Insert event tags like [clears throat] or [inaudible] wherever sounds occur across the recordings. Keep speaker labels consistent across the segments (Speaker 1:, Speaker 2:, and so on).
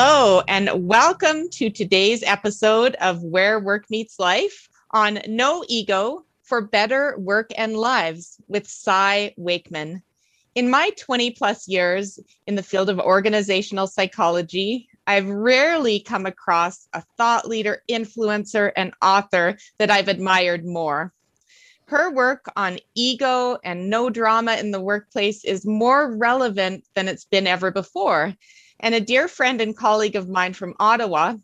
Speaker 1: Hello, and welcome to today's episode of Where Work Meets Life on No Ego for Better Work and Lives with Cy Wakeman. In my 20 plus years in the field of organizational psychology, I've rarely come across a thought leader, influencer, and author that I've admired more. Her work on ego and no drama in the workplace is more relevant than it's been ever before. And a dear friend and colleague of mine from Ottawa,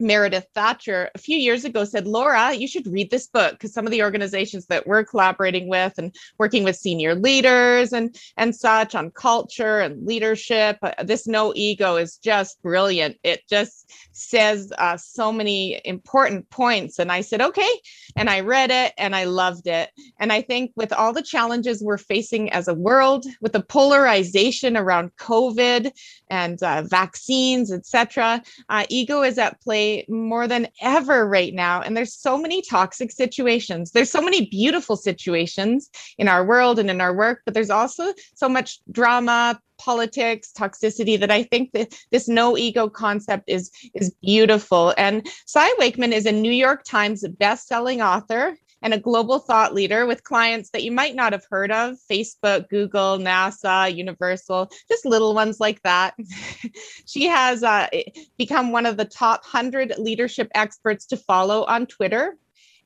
Speaker 1: Meredith Thatcher a few years ago said, Laura, you should read this book because some of the organizations that we're collaborating with and working with senior leaders and, and such on culture and leadership, uh, this no ego is just brilliant. It just says uh, so many important points. And I said, okay. And I read it and I loved it. And I think with all the challenges we're facing as a world, with the polarization around COVID and uh, vaccines, etc., uh, ego is at play more than ever right now. And there's so many toxic situations. There's so many beautiful situations in our world and in our work, but there's also so much drama, politics, toxicity that I think that this no ego concept is is beautiful. And Cy Wakeman is a New York Times best-selling author and a global thought leader with clients that you might not have heard of Facebook, Google, NASA, Universal, just little ones like that. [laughs] she has uh, become one of the top 100 leadership experts to follow on Twitter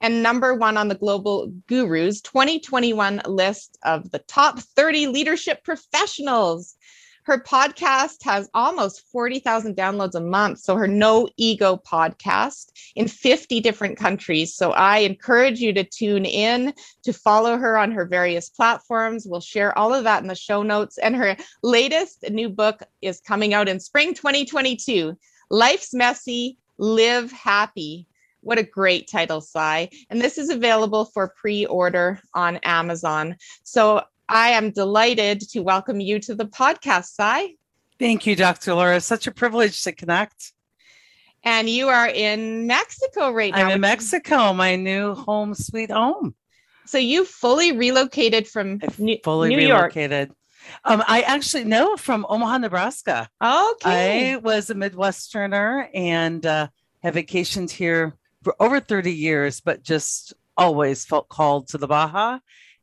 Speaker 1: and number one on the Global Gurus 2021 list of the top 30 leadership professionals. Her podcast has almost 40,000 downloads a month. So, her No Ego podcast in 50 different countries. So, I encourage you to tune in to follow her on her various platforms. We'll share all of that in the show notes. And her latest new book is coming out in spring 2022 Life's Messy, Live Happy. What a great title, Cy. And this is available for pre order on Amazon. So I am delighted to welcome you to the podcast, Cy.
Speaker 2: Thank you, Dr. Laura. Such a privilege to connect.
Speaker 1: And you are in Mexico right now.
Speaker 2: I'm in Mexico, my new home, sweet home.
Speaker 1: So you fully relocated from New, fully New relocated. York.
Speaker 2: Um, I actually know from Omaha, Nebraska.
Speaker 1: Okay.
Speaker 2: I was a Midwesterner and uh, have vacationed here for over 30 years, but just always felt called to the Baja.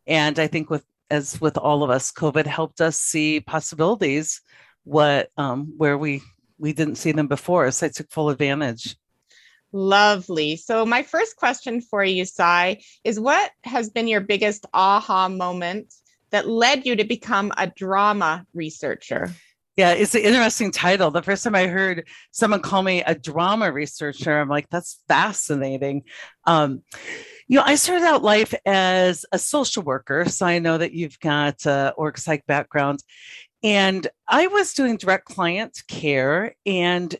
Speaker 2: And I think with as with all of us, COVID helped us see possibilities what um, where we we didn't see them before. So I took full advantage.
Speaker 1: Lovely. So my first question for you, Cy, is what has been your biggest aha moment that led you to become a drama researcher?
Speaker 2: Yeah, it's an interesting title. The first time I heard someone call me a drama researcher, I'm like, that's fascinating. Um, you know, I started out life as a social worker. So I know that you've got a org psych background. And I was doing direct client care. And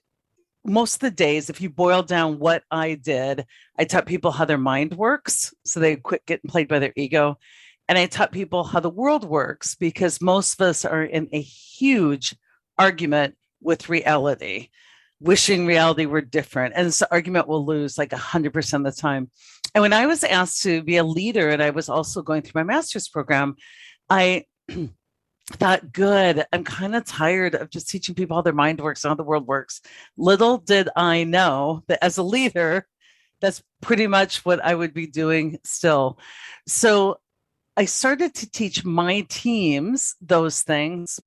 Speaker 2: most of the days, if you boil down what I did, I taught people how their mind works so they quit getting played by their ego. And I taught people how the world works because most of us are in a huge argument with reality wishing reality were different. And this argument will lose like 100% of the time. And when I was asked to be a leader and I was also going through my master's program, I [clears throat] thought, good, I'm kind of tired of just teaching people how their mind works and how the world works. Little did I know that as a leader, that's pretty much what I would be doing still. So I started to teach my teams those things.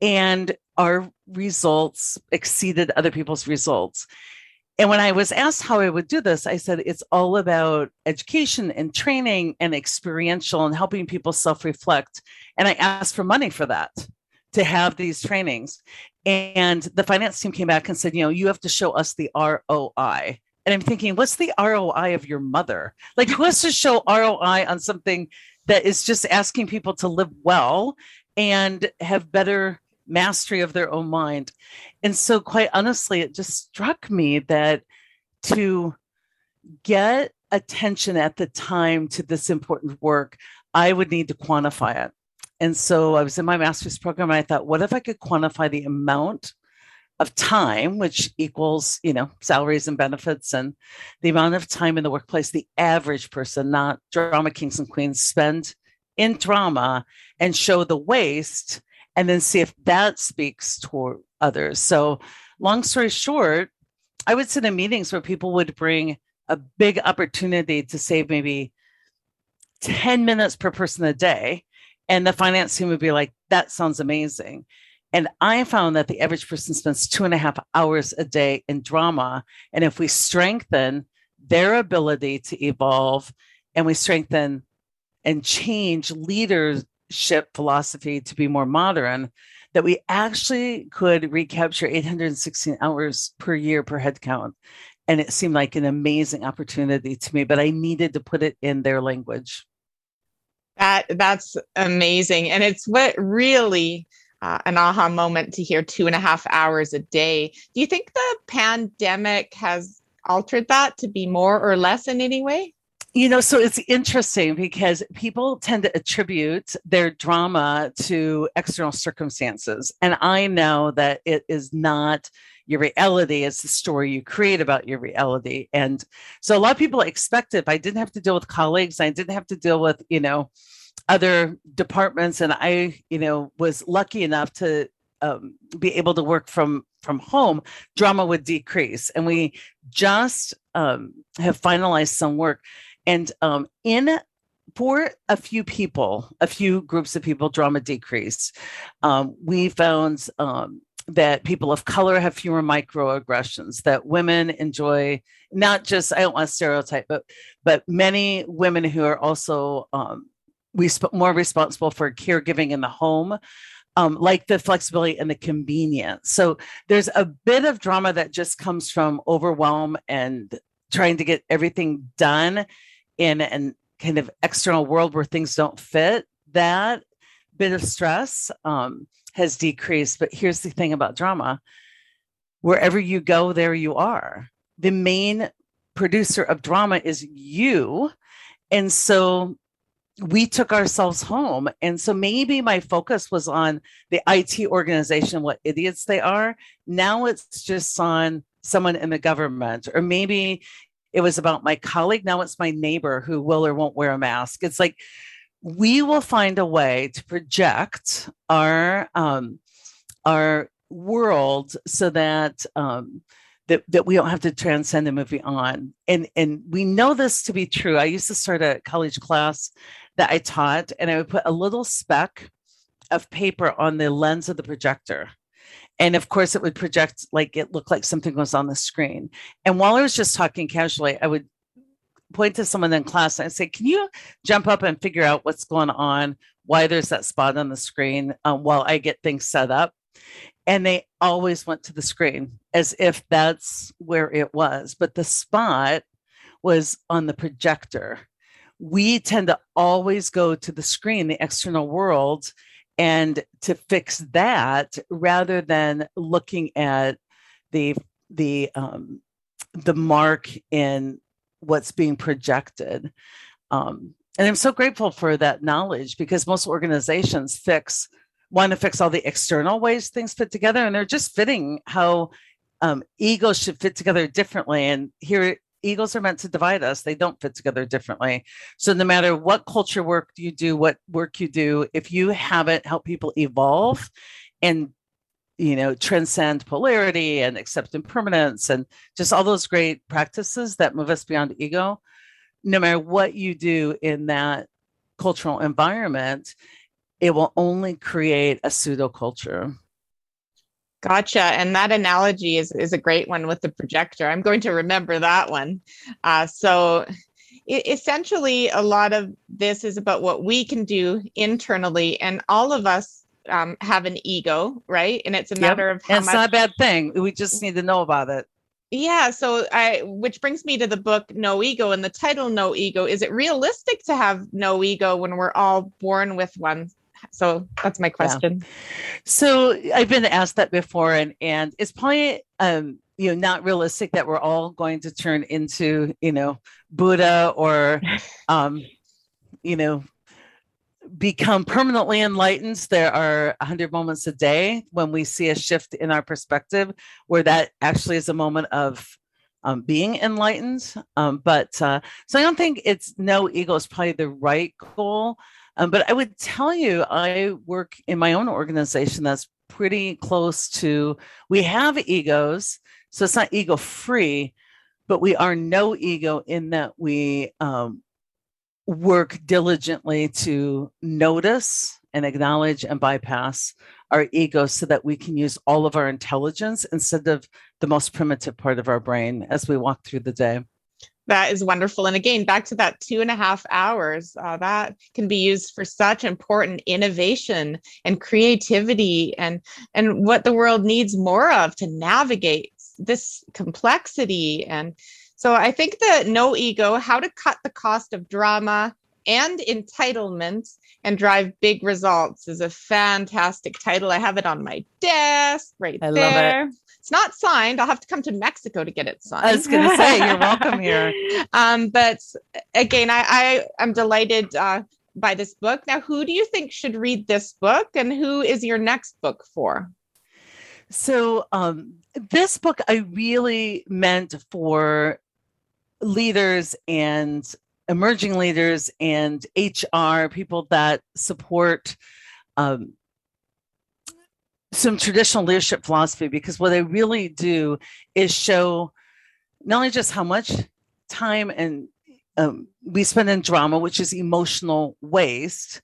Speaker 2: And our results exceeded other people's results. And when I was asked how I would do this, I said it's all about education and training and experiential and helping people self reflect. And I asked for money for that to have these trainings. And the finance team came back and said, you know, you have to show us the ROI. And I'm thinking, what's the ROI of your mother? Like, who has to show ROI on something that is just asking people to live well and have better mastery of their own mind. And so, quite honestly, it just struck me that to get attention at the time to this important work, I would need to quantify it. And so I was in my master's program and I thought, what if I could quantify the amount of time, which equals, you know, salaries and benefits and the amount of time in the workplace the average person, not drama kings and queens, spend in drama and show the waste and then see if that speaks toward others. So long story short, I would sit in meetings where people would bring a big opportunity to save maybe 10 minutes per person a day. And the finance team would be like, that sounds amazing. And I found that the average person spends two and a half hours a day in drama. And if we strengthen their ability to evolve and we strengthen and change leadership philosophy to be more modern, that we actually could recapture 816 hours per year per head count. And it seemed like an amazing opportunity to me, but I needed to put it in their language.
Speaker 1: That that's amazing. And it's what really uh, an aha moment to hear two and a half hours a day. Do you think the pandemic has altered that to be more or less in any way?
Speaker 2: You know, so it's interesting because people tend to attribute their drama to external circumstances. And I know that it is not your reality, it's the story you create about your reality. And so a lot of people expect if I didn't have to deal with colleagues, I didn't have to deal with, you know, other departments. And I, you know, was lucky enough to um, be able to work from from home, drama would decrease. And we just um, have finalized some work and um, in for a few people, a few groups of people, drama decreased. Um, we found um, that people of color have fewer microaggressions, that women enjoy not just, I don't want to stereotype, but but many women who are also um, more responsible for caregiving in the home. Um, like the flexibility and the convenience. So there's a bit of drama that just comes from overwhelm and trying to get everything done in an kind of external world where things don't fit, that bit of stress um, has decreased. But here's the thing about drama wherever you go, there you are. The main producer of drama is you. And so we took ourselves home. And so maybe my focus was on the IT organization, what idiots they are. Now it's just on someone in the government, or maybe it was about my colleague. Now it's my neighbor who will or won't wear a mask. It's like we will find a way to project our um, our world so that um, that that we don't have to transcend and move on. And and we know this to be true. I used to start a college class that I taught, and I would put a little speck of paper on the lens of the projector and of course it would project like it looked like something was on the screen. And while i was just talking casually i would point to someone in class and say can you jump up and figure out what's going on? Why there's that spot on the screen um, while i get things set up? And they always went to the screen as if that's where it was. But the spot was on the projector. We tend to always go to the screen the external world and to fix that rather than looking at the the um, the mark in what's being projected. Um, and i'm so grateful for that knowledge because most organizations fix want to fix all the external ways things fit together and they're just fitting how um, egos should fit together differently. And here egos are meant to divide us. They don't fit together differently. So no matter what culture work you do what work you do if you haven't helped people evolve and you know transcend polarity and accept impermanence and just all those great practices that move us beyond ego no matter what you do in that cultural environment it will only create a pseudo culture
Speaker 1: Gotcha. And that analogy is, is a great one with the projector. I'm going to remember that one. Uh, so, it, essentially, a lot of this is about what we can do internally, and all of us um, have an ego, right? And it's a matter of
Speaker 2: how it's much- not a bad thing. We just need to know about it.
Speaker 1: Yeah, so I which brings me to the book No Ego and the title No Ego. Is it realistic to have no ego when we're all born with one? So that's my question. Yeah.
Speaker 2: So I've been asked that before, and and it's probably um, you know not realistic that we're all going to turn into you know Buddha or [laughs] um, you know become permanently enlightened. There are a hundred moments a day when we see a shift in our perspective, where that actually is a moment of um, being enlightened. Um, but uh, so I don't think it's no ego is probably the right goal Um, but I would tell you, I work in my own organization that's pretty close to, we have egos. So it's not ego free, but we are no ego in that we um, work diligently to notice and acknowledge and bypass our ego so that we can use all of our intelligence instead of the most primitive part of our brain as we walk through the day.
Speaker 1: That is wonderful. And again, back to that two and a half hours, uh, that can be used for such important innovation and creativity and, and what the world needs more of to navigate this complexity. And so I think that No Ego, How to Cut the Cost of Drama and Entitlement and drive big results is a fantastic title. I have it on my desk right I there. Love it. It's not signed. I'll have to come to Mexico to get it signed.
Speaker 2: I was going to say you're [laughs] welcome here.
Speaker 1: um, but again, I, I am delighted uh, by this book. Now, who do you think should read this book, and who is your next book for?
Speaker 2: So, um, this book I really meant for leaders and emerging leaders and HR, people that support um, some traditional leadership philosophy, because what I really do is show not only just how much time and um, we spend in drama, which is emotional waste,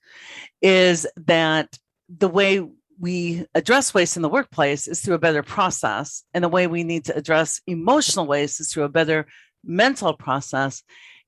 Speaker 2: is that the way we address waste in the workplace is through a better process. And the way we need to address emotional waste is through a better mental process.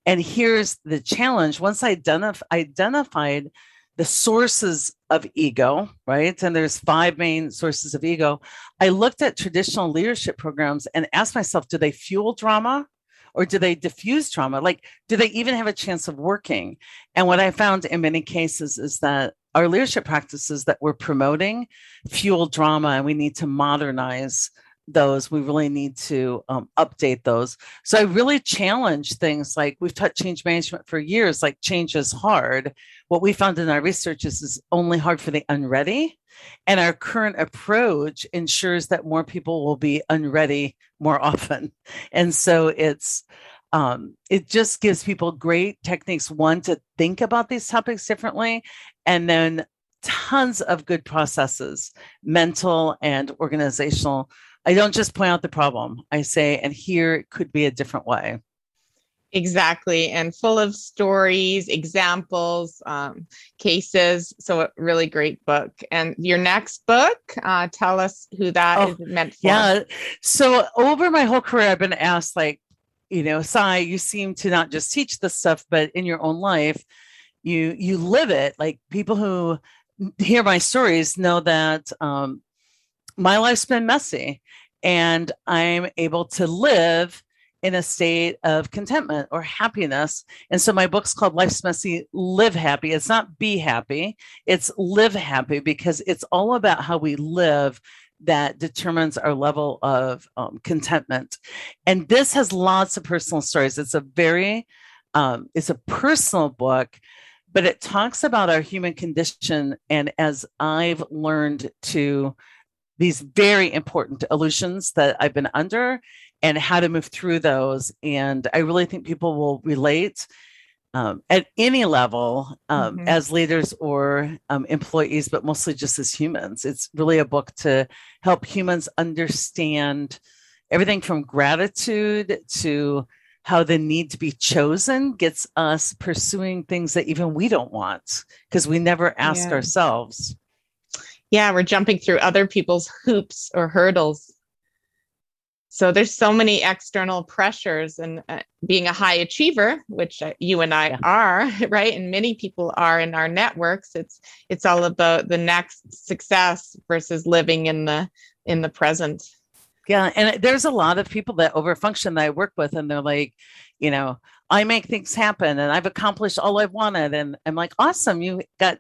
Speaker 2: And here's the challenge once I identif- identified the sources of ego, right? And there's five main sources of ego. I looked at traditional leadership programs and asked myself, do they fuel drama? Or do they diffuse trauma? Like, do they even have a chance of working? And what I found in many cases is that our leadership practices that we're promoting fuel drama, and we need to modernize those we really need to um, update those. So i really challenge things like we've taught change management for years like change is hard. What we found in our research is is only hard for the unready and our current approach ensures that more people will be unready more often. [laughs] And so it's um, it just gives people great techniques one to think about these topics differently and then tons of good processes mental and organizational I don't just point out the problem. I say, and here it could be a different way.
Speaker 1: Exactly. And full of stories, examples, um, cases. So, a really great book. And your next book, uh, tell us who that oh, is meant for.
Speaker 2: Yeah. So, over my whole career, I've been asked, like, you know, Cy, you seem to not just teach this stuff, but in your own life, you you live it. Like people who hear my stories know that um, my life's been messy and I'm able to live in a state of contentment or happiness. And so my book's called Life's Messy, Live Happy. It's not be happy, it's live happy because it's all about how we live that determines our level of um, contentment. And this has lots of personal stories. It's a very, um, it's a personal book, but it talks about our human condition. And as I've learned to these very important illusions that I've been under and how to move through those. And I really think people will relate um, at any level um, mm-hmm. as leaders or um, employees, but mostly just as humans. It's really a book to help humans understand everything from gratitude to how the need to be chosen gets us pursuing things that even we don't want because we never ask yeah. ourselves
Speaker 1: yeah, we're jumping through other people's [laughs] hoops or hurdles. So there's so many external pressures, and uh, being a high achiever, which uh, you and I yeah. are, [laughs] right, and many people are in our networks. It's it's all about the next success versus living in the in the present.
Speaker 2: Yeah, and there's a lot of people that overfunction that I work with, and they're like, you know, I make things happen, and I've accomplished all I've wanted, and I'm like, awesome, you got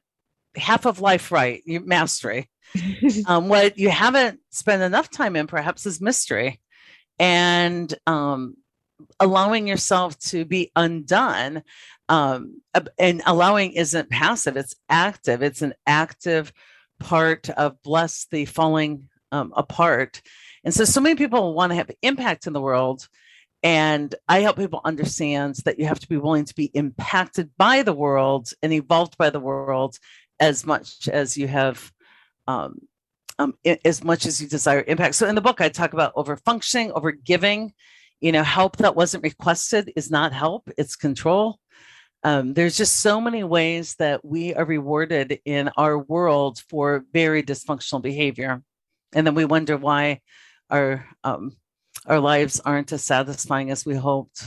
Speaker 2: half of life right, you mastery. [laughs] um, what you haven't spent enough time in perhaps is mystery and um, allowing yourself to be undone um, and allowing isn't passive it's active it's an active part of bless the falling um, apart and so so many people want to have impact in the world And I help people understand that you have to be willing to be impacted by the world and evolved by the world as much as you have, um, um, as much as you desire impact. So in the book, I talk about over functioning, over giving. You know, help that wasn't requested is not help; it's control. Um, there's just so many ways that we are rewarded in our world for very dysfunctional behavior, and then we wonder why our um, our lives aren't as satisfying as we hoped.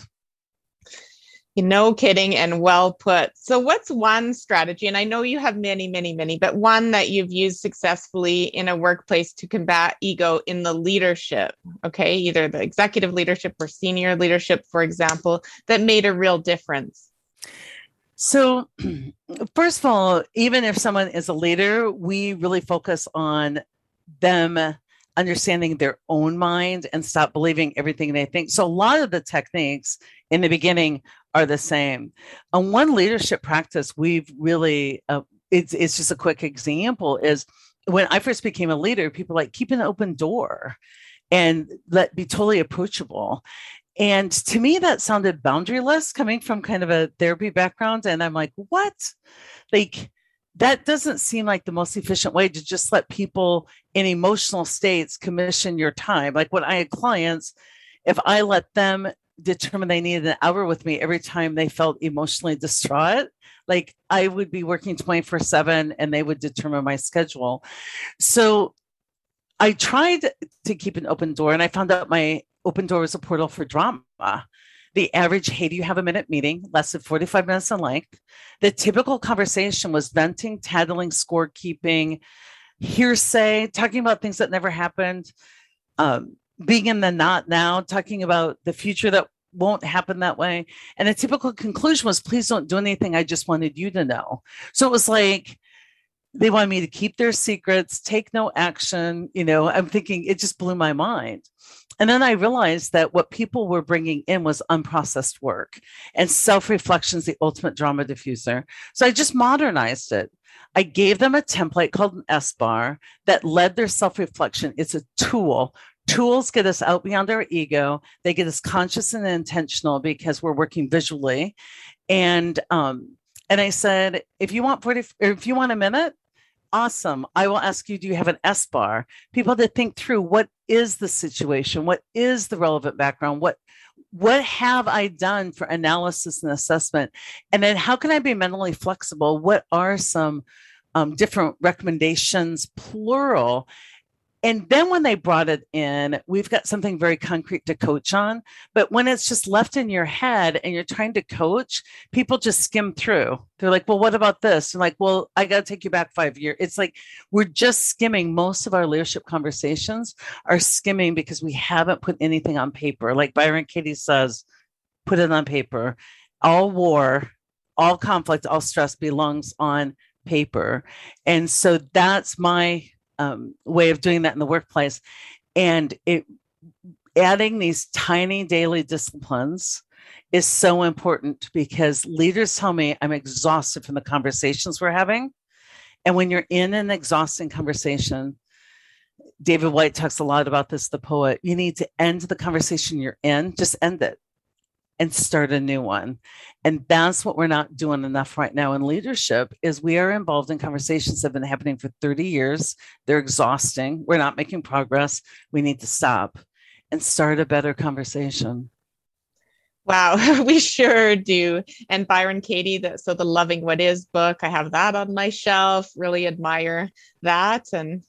Speaker 1: No kidding and well put. So, what's one strategy? And I know you have many, many, many, but one that you've used successfully in a workplace to combat ego in the leadership, okay, either the executive leadership or senior leadership, for example, that made a real difference?
Speaker 2: So, [clears throat] first of all, even if someone is a leader, we really focus on them understanding their own mind and stop believing everything they think. So, a lot of the techniques in the beginning are the same. And one leadership practice, we've really, uh, it's, it's just a quick example is when I first became a leader, people like keep an open door and let be totally approachable. And to me, that sounded boundaryless coming from kind of a therapy background. And I'm like, what? Like, that doesn't seem like the most efficient way to just let people in emotional states commission your time. Like when I had clients, if I let them determine they needed an hour with me every time they felt emotionally distraught, like I would be working 24 7 and they would determine my schedule. So I tried to keep an open door and I found out my open door was a portal for drama. The average, hey, do you have a minute meeting, less than 45 minutes in length. The typical conversation was venting, tattling, scorekeeping, hearsay, talking about things that never happened, um, being in the not now, talking about the future that won't happen that way. And the typical conclusion was, please don't do anything. I just wanted you to know. So it was like, they wanted me to keep their secrets, take no action. You know, I'm thinking it just blew my mind. And then I realized that what people were bringing in was unprocessed work and self reflection is the ultimate drama diffuser. So I just modernized it. I gave them a template called an S bar that led their self reflection. It's a tool. Tools get us out beyond our ego. They get us conscious and intentional because we're working visually. And um, and I said, if you want 40, if you want a minute, awesome. I will ask you, do you have an S bar? People to think through what is the situation? What is the relevant background? What what have I done for analysis and assessment? And then how can I be mentally flexible? What are some um, different recommendations, plural? And then when they brought it in, we've got something very concrete to coach on. But when it's just left in your head and you're trying to coach, people just skim through. They're like, well, what about this? And like, well, I got to take you back five years. It's like we're just skimming. Most of our leadership conversations are skimming because we haven't put anything on paper. Like Byron Katie says, put it on paper. All war, all conflict, all stress belongs on paper. And so that's my um, way of doing that in the workplace. And it adding these tiny daily disciplines is so important because leaders tell me I'm exhausted from the conversations we're having. And when you're in an exhausting conversation, David Whyte talks a lot about this, the poet. You need to end the conversation you're in, just end it and start a new one and that's what we're not doing enough right now in leadership is we are involved in conversations that have been happening for 30 years they're exhausting we're not making progress we need to stop and start a better conversation
Speaker 1: Wow, [laughs] we sure do. And Byron Katie, the, so the Loving What Is book, I have that on my shelf. Really admire that. And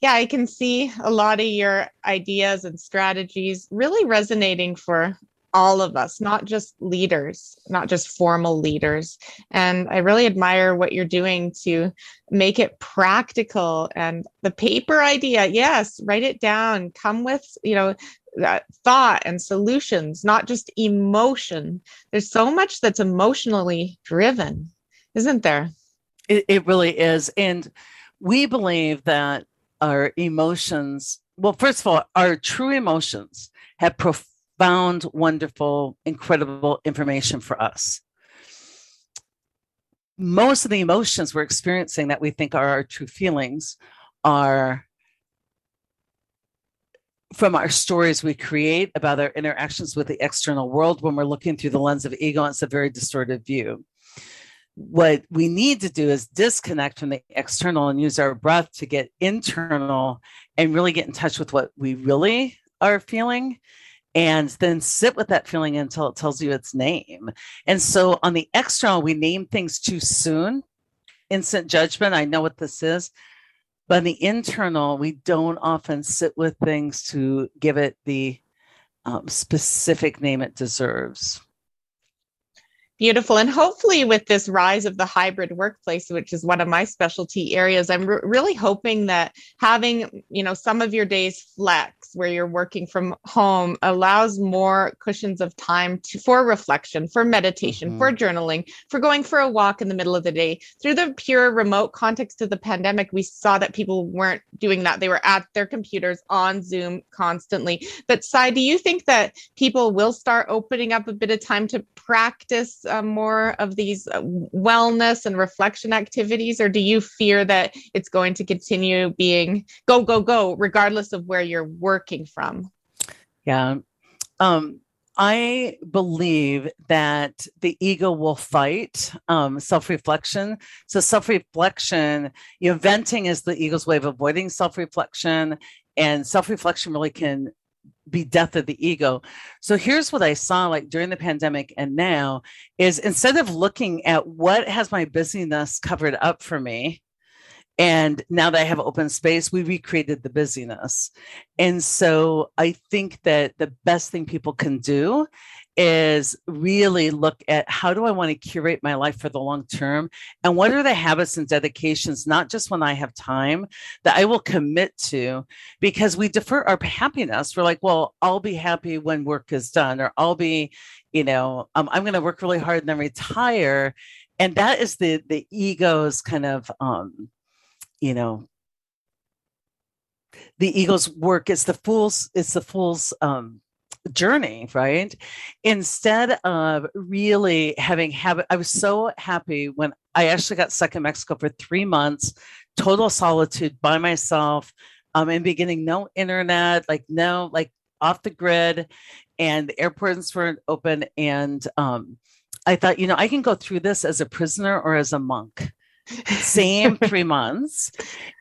Speaker 1: yeah, I can see a lot of your ideas and strategies really resonating for all of us, not just leaders, not just formal leaders. And I really admire what you're doing to make it practical and the paper idea. Yes, write it down. Come with, you know, that thought and solutions, not just emotion. There's so much that's emotionally driven, isn't there?
Speaker 2: It, it really is. And we believe that our emotions, well, first of all, our true emotions have profound found wonderful, incredible information for us. Most of the emotions we're experiencing that we think are our true feelings are from our stories we create about our interactions with the external world when we're looking through the lens of ego it's a very distorted view what we need to do is disconnect from the external and use our breath to get internal and really get in touch with what we really are feeling and then sit with that feeling until it tells you its name. And so on the external, we name things too soon, instant judgment. I know what this is. But on the internal, we don't often sit with things to give it the um, specific name it deserves.
Speaker 1: Beautiful. And hopefully, with this rise of the hybrid workplace, which is one of my specialty areas, I'm re- really hoping that having, you know, some of your days flex where you're working from home allows more cushions of time to, for reflection, for meditation, mm-hmm. for journaling, for going for a walk in the middle of the day. Through the pure remote context of the pandemic, we saw that people weren't doing that. They were at their computers on Zoom constantly. But, Cy, do you think that people will start opening up a bit of time to practice? Uh, more of these uh, wellness and reflection activities, or do you fear that it's going to continue being go, go, go, regardless of where you're working from?
Speaker 2: Yeah. Um, I believe that the ego will fight um, self reflection. So, self reflection, you know, venting is the ego's way of avoiding self reflection. And self reflection really can be death of the ego. So here's what I saw like during the pandemic and now is instead of looking at what has my busyness covered up for me, and now that I have open space, we recreated the busyness. And so I think that the best thing people can do is really look at how do I want to curate my life for the long term? And what are the habits and dedications, not just when I have time, that I will commit to? Because we defer our happiness. We're like, well, I'll be happy when work is done, or I'll be, you know, um, I'm going to work really hard and then retire. And that is the the ego's kind of um, you know, the ego's work. It's the fool's, it's the fool's um journey, right? Instead of really having habit, I was so happy when I actually got stuck in Mexico for three months, total solitude by myself. Um, in beginning, no internet, like no, like off the grid, and the airports weren't open. And um, I thought, you know, I can go through this as a prisoner or as a monk same [laughs] three months.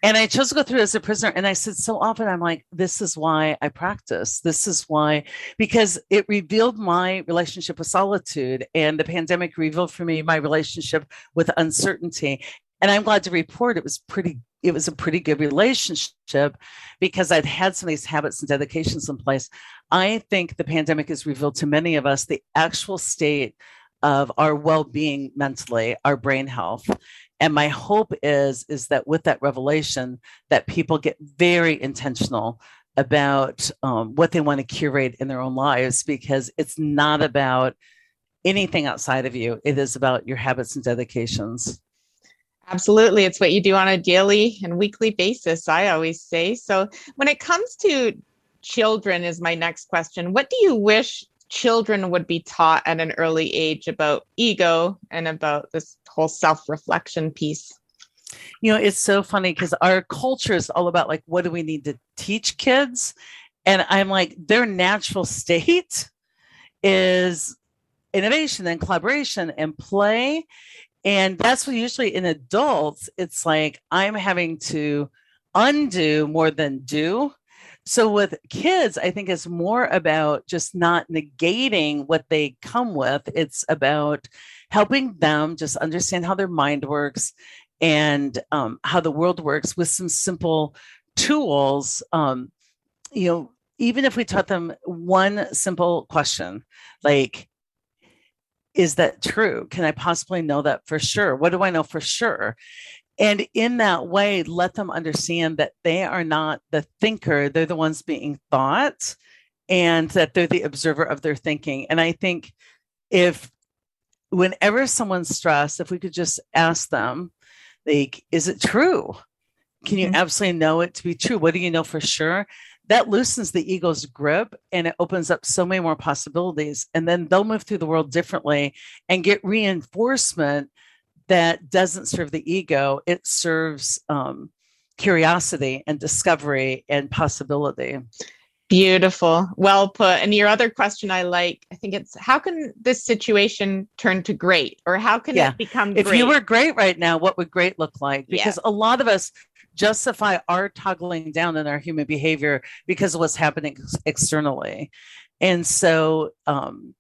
Speaker 2: And I chose to go through as a prisoner. And I said, so often I'm like, this is why I practice. This is why, because it revealed my relationship with solitude. And the pandemic revealed for me my relationship with uncertainty. And I'm glad to report it was pretty, it was a pretty good relationship because I'd had some of these habits and dedications in place. I think the pandemic has revealed to many of us the actual state of our well-being mentally our brain health. And my hope is is that with that revelation that people get very intentional about um, what they want to curate in their own lives because it's not about anything outside of you. It is about your habits and dedications.
Speaker 1: Absolutely. It's what you do on a daily and weekly basis i always say. So when it comes to children is my next question. What do you wish children would be taught at an early age about ego and about this whole self-reflection piece.
Speaker 2: You know it's so funny because our culture is all about like what do we need to teach kids? And i'm like their natural state is innovation and collaboration and play. And that's what usually in adults it's like i'm having to undo more than do so with kids, I think it's more about just not negating what they come with. It's about helping them just understand how their mind works and um, how the world works with some simple tools. Um, you know, even if we taught them one simple question, like, is that true? Can I possibly know that for sure? What do I know for sure? And in that way, let them understand that they are not the thinker, they're the ones being thought, and that they're the observer of their thinking. And I think if whenever someone's stressed, if we could just ask them, like, is it true? Can you mm-hmm. absolutely know it to be true? What do you know for sure? That loosens the ego's grip and it opens up so many more possibilities. And then they'll move through the world differently and get reinforcement that doesn't serve the ego, it serves um, curiosity and discovery and possibility.
Speaker 1: Beautiful. Well put. And your other question I like, I think it's how can this situation turn to great or how can yeah. it become
Speaker 2: great? If you were great right now, what would great look like? Because yeah. a lot of us justify our toggling down in our human behavior because of what's happening externally. And so, um,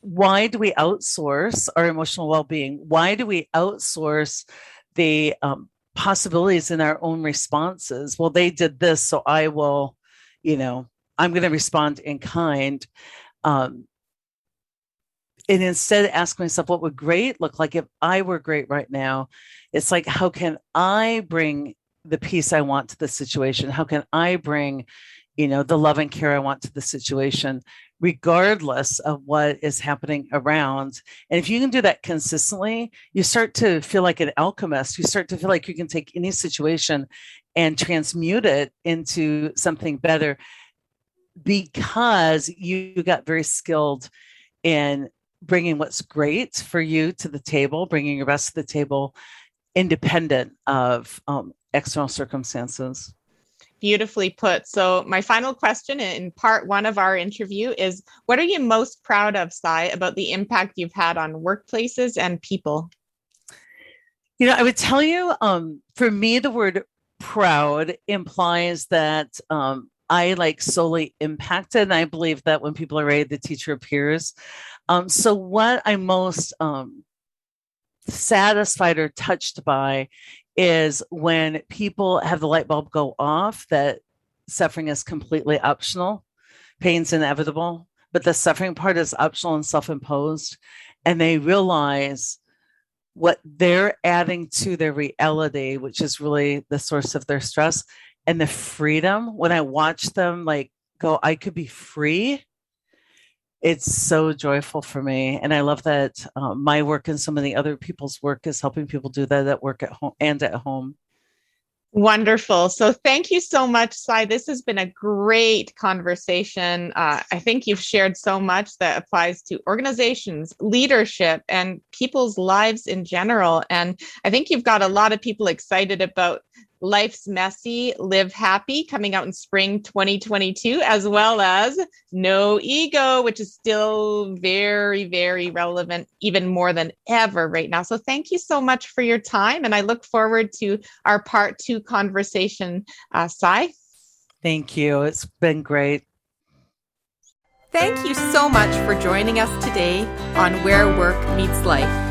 Speaker 2: why do we outsource our emotional well being? Why do we outsource the um, possibilities in our own responses? Well, they did this, so I will you know, I'm going to respond in kind. Um, and instead ask myself, what would great look like if I were great right now? It's like, how can I bring the peace I want to the situation? How can I bring, you know, the love and care I want to the situation, regardless of what is happening around? And if you can do that consistently, you start to feel like an alchemist. You start to feel like you can take any situation and transmute it into something better because you got very skilled in bringing what's great for you to the table, bringing your best to the table, independent of um, external circumstances.
Speaker 1: Beautifully put. So, my final question in part one of our interview is What are you most proud of, Cy, about the impact you've had on workplaces and people?
Speaker 2: You know, I would tell you, um, for me, the word proud implies that um, I like solely impacted. And I believe that when people are ready, the teacher appears. Um, so, what I'm most um, satisfied or touched by is when people have the light bulb go off that suffering is completely optional, pain's inevitable, but the suffering part is optional and self imposed. And they realize what they're adding to their reality, which is really the source of their stress, and the freedom. When I watch them like go, I could be free. It's so joyful for me, and I love that uh, my work and some of the other people's work is helping people do that at work at home and at home.
Speaker 1: Wonderful. So thank you so much, Cy. This has been a great conversation. Uh, I think you've shared so much that applies to organizations, leadership, and people's lives in general. And I think you've got a lot of people excited about Life's Messy, Live Happy coming out in spring 2022, as well as No Ego, which is still very, very relevant, even more than ever right now. So thank you so much for your time. And I look forward to our part two conversation. Uh, Cy?
Speaker 2: Thank you. It's been great.
Speaker 1: Thank you so much for joining us today on Where Work Meets Life.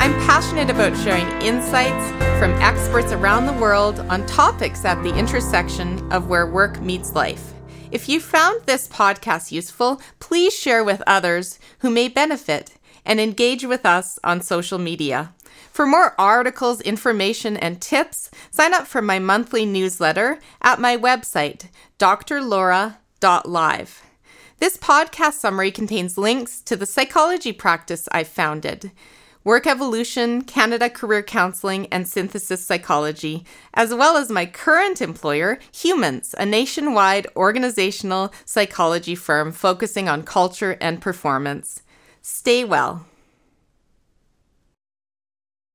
Speaker 1: I'm passionate about sharing insights from experts around the world on topics at the intersection of where work meets life. If you found this podcast useful, please share with others who may benefit and engage with us on social media. For more articles, information, and tips, sign up for my monthly newsletter at my website, drlaura.live. This podcast summary contains links to the psychology practice I founded. Work Evolution, Canada Career Counseling, and Synthesis Psychology, as well as my current employer, Humans, a nationwide organizational psychology firm focusing on culture and performance. Stay well.